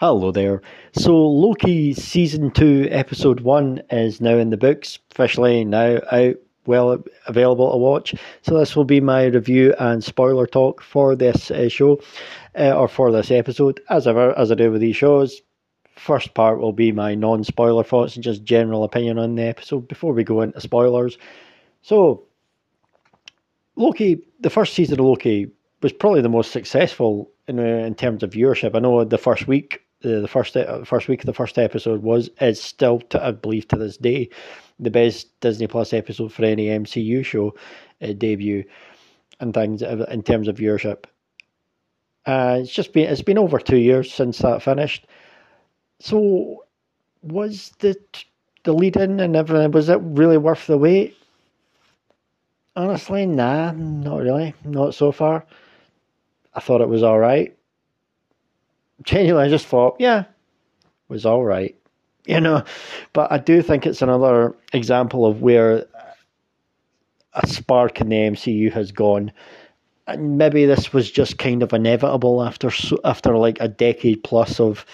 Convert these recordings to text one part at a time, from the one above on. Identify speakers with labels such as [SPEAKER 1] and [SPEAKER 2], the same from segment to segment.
[SPEAKER 1] Hello there. So, Loki season 2, episode 1 is now in the books, officially now out, well available to watch. So, this will be my review and spoiler talk for this uh, show, uh, or for this episode. As ever, as I do with these shows, first part will be my non spoiler thoughts and just general opinion on the episode before we go into spoilers. So, Loki, the first season of Loki was probably the most successful in, uh, in terms of viewership. I know the first week the, the first first week of the first episode was is still to, I believe to this day the best Disney Plus episode for any MCU show uh, debut and things in terms of viewership. Uh, it's just been it's been over two years since that finished. So was the the lead in and everything was it really worth the wait? Honestly, nah, not really, not so far. I thought it was all right genuinely, I just thought, yeah, was all right, you know. But I do think it's another example of where a spark in the MCU has gone. And maybe this was just kind of inevitable after after like a decade plus of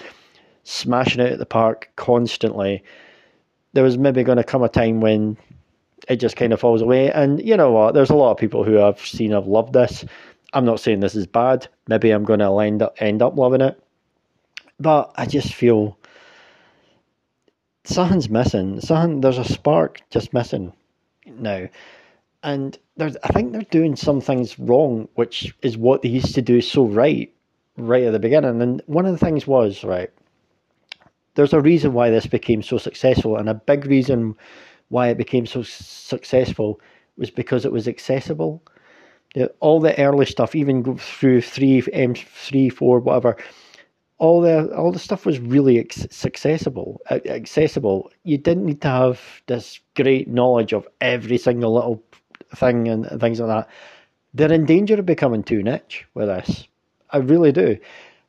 [SPEAKER 1] smashing it at the park constantly. There was maybe going to come a time when it just kind of falls away. And you know what? There's a lot of people who I've seen have loved this. I'm not saying this is bad. Maybe I'm going to end up end up loving it. But I just feel something's missing. Something there's a spark just missing now. And there's I think they're doing some things wrong, which is what they used to do so right, right at the beginning. And one of the things was, right, there's a reason why this became so successful, and a big reason why it became so successful was because it was accessible. All the early stuff, even through three, M three, four, whatever, all the all the stuff was really accessible. Accessible. You didn't need to have this great knowledge of every single little thing and things like that. They're in danger of becoming too niche with this. I really do.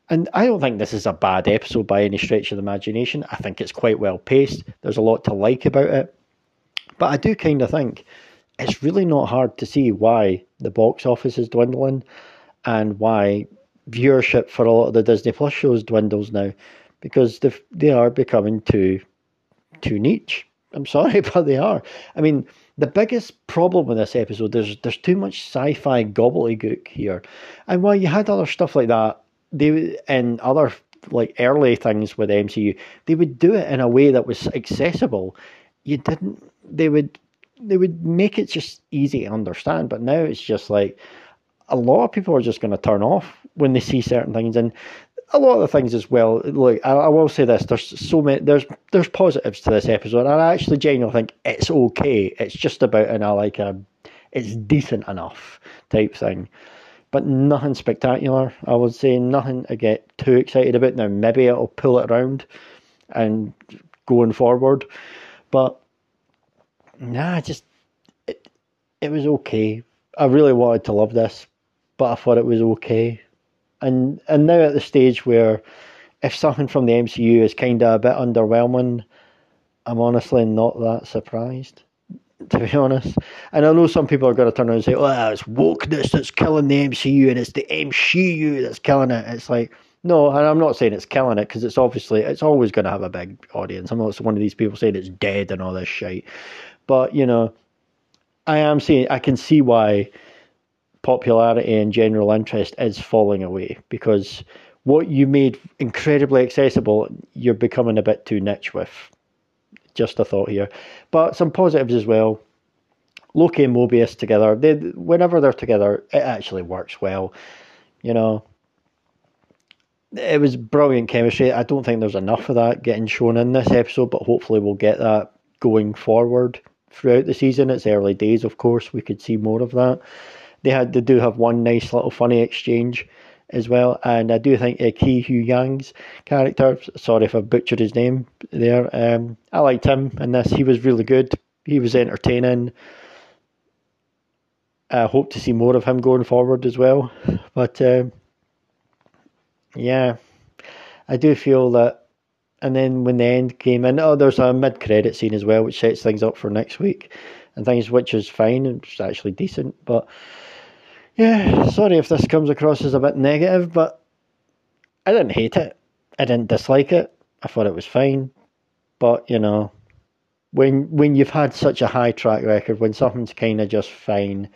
[SPEAKER 1] And I don't think this is a bad episode by any stretch of the imagination. I think it's quite well paced. There's a lot to like about it. But I do kind of think it's really not hard to see why the box office is dwindling and why viewership for a lot of the Disney Plus shows dwindles now because they they are becoming too too niche. I'm sorry, but they are. I mean, the biggest problem with this episode there's there's too much sci-fi gobbledygook here, and while you had other stuff like that, they and other like early things with MCU, they would do it in a way that was accessible. You didn't. They would they would make it just easy to understand, but now it's just like a lot of people are just going to turn off when they see certain things, and a lot of the things as well. Look, I, I, will say this: there's so many. There's there's positives to this episode, and I actually genuinely think it's okay. It's just about in a like a, it's decent enough type thing, but nothing spectacular. I would say nothing to get too excited about. Now maybe it'll pull it around, and going forward, but nah, just it, it was okay. I really wanted to love this, but I thought it was okay and and now at the stage where if something from the MCU is kind of a bit underwhelming, I'm honestly not that surprised. To be honest, and I know some people are going to turn around and say, "Oh, it's wokeness that's killing the MCU, and it's the MCU that's killing it." It's like, no, and I'm not saying it's killing it because it's obviously it's always going to have a big audience. I'm not one of these people saying it's dead and all this shit, but you know, I am seeing I can see why popularity and general interest is falling away because what you made incredibly accessible, you're becoming a bit too niche with. Just a thought here, but some positives as well. Loki and Mobius together, they whenever they're together, it actually works well. You know, it was brilliant chemistry. I don't think there's enough of that getting shown in this episode, but hopefully we'll get that going forward throughout the season. It's early days, of course. We could see more of that they had they do have one nice little funny exchange as well. And I do think uh, Ke Huy Quang's character, sorry if I butchered his name there, um, I liked him in this. He was really good. He was entertaining. I hope to see more of him going forward as well. But um, yeah, I do feel that. And then when the end came in, oh, there's a mid credit scene as well, which sets things up for next week and things, which is fine. It's actually decent, but yeah, sorry if this comes across as a bit negative, but I didn't hate it. I didn't dislike it. I thought it was fine, but you know, when when you've had such a high track record, when something's kind of just fine,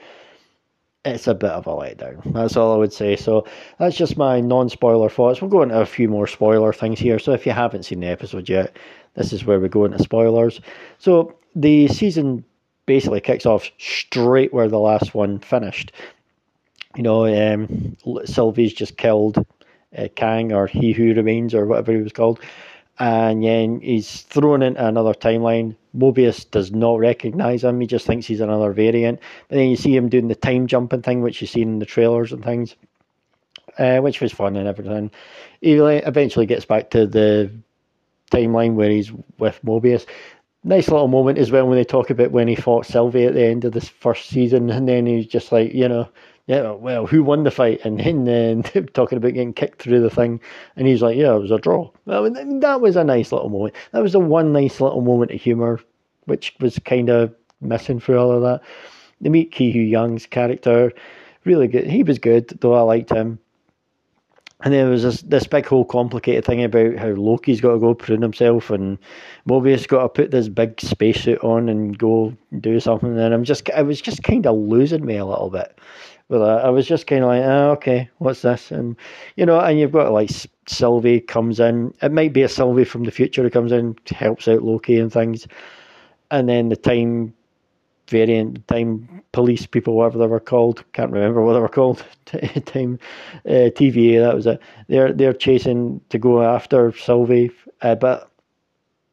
[SPEAKER 1] it's a bit of a letdown. That's all I would say. So that's just my non-spoiler thoughts. We'll go into a few more spoiler things here. So if you haven't seen the episode yet, this is where we go into spoilers. So the season basically kicks off straight where the last one finished. You know, um, Sylvie's just killed uh, Kang or He Who Remains or whatever he was called and then he's thrown into another timeline. Mobius does not recognize him; he just thinks he's another variant. But then you see him doing the time jumping thing, which you see in the trailers and things, uh, which was fun and everything. He eventually gets back to the timeline where he's with Mobius. Nice little moment as well when they talk about when he fought Sylvie at the end of this first season, and then he's just like, you know, yeah, well, who won the fight? And then talking about getting kicked through the thing, and he's like, yeah, it was a draw. Well, that was a nice little moment. That was the one nice little moment of humour, which was kind of missing through all of that. They meet Ke Huy Quang's character, really good. He was good, though I liked him. And there was this, this big whole complicated thing about how Loki's got to go prune himself and Mobius got to put this big spacesuit on and go do something. And I'm just, I was just kind of losing me a little bit with that. I was just kind of like, oh, okay, what's this? And you know, and you've got like Sylvie comes in. It might be a Sylvie from the future who comes in, helps out Loki and things, and then the time variant, time police people, whatever they were called, can't remember what they were called. time uh, TVA, that was it. They're they're chasing to go after Sylvie, uh, but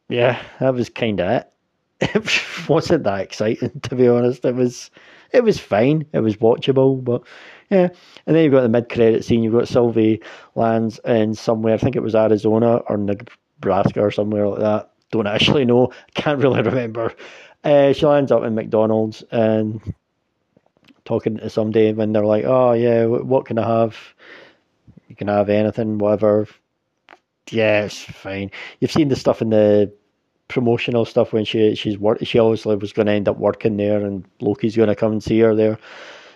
[SPEAKER 1] yeah, that was kind of it. It wasn't that exciting, to be honest. It was it was fine. It was watchable, but yeah. And then you've got the mid credit scene. You've got Sylvie lands in somewhere. I think it was Arizona or Nebraska or somewhere like that. Don't actually know. Can't really remember. Uh, she lands up in McDonald's and talking to somebody when they're like, "Oh yeah, what can I have? You can have anything, whatever." Yeah, it's fine. You've seen the stuff in the promotional stuff when she she's work she obviously was going to end up working there and Loki's going to come and see her there.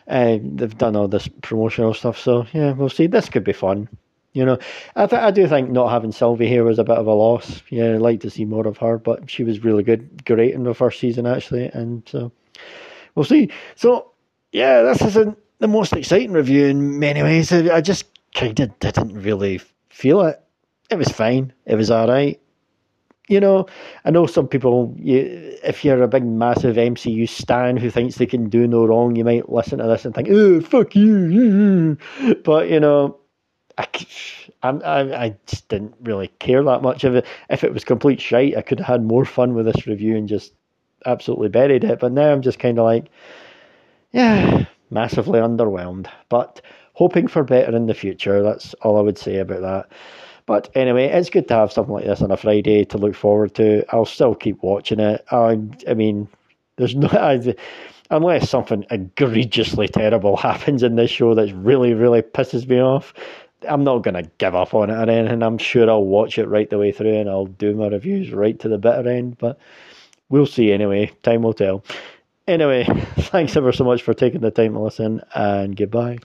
[SPEAKER 1] And they've done all this promotional stuff, so yeah, we'll see. This could be fun. You know, I th- I do think not having Sylvie here was a bit of a loss. Yeah, I'd like to see more of her, but she was really good, great in the first season actually, and so we'll see. So yeah, this isn't the most exciting review in many ways. I just kind of didn't really feel it. It was fine. It was all right you know, I know some people. You, if you're a big, massive MCU stan who thinks they can do no wrong, you might listen to this and think, "Oh, fuck you." But you know, I, I, I just didn't really care that much of it. If it was complete shite, I could have had more fun with this review and just absolutely buried it. But now I'm just kind of like, yeah, massively underwhelmed. But hoping for better in the future. That's all I would say about that. But anyway, it's good to have something like this on a Friday to look forward to. I'll still keep watching it. I, I mean, there's no. I, unless something egregiously terrible happens in this show that really, really pisses me off, I'm not going to give up on it or anything. I'm sure I'll watch it right the way through and I'll do my reviews right to the bitter end. But we'll see anyway. Time will tell. Anyway, thanks ever so much for taking the time to listen and goodbye.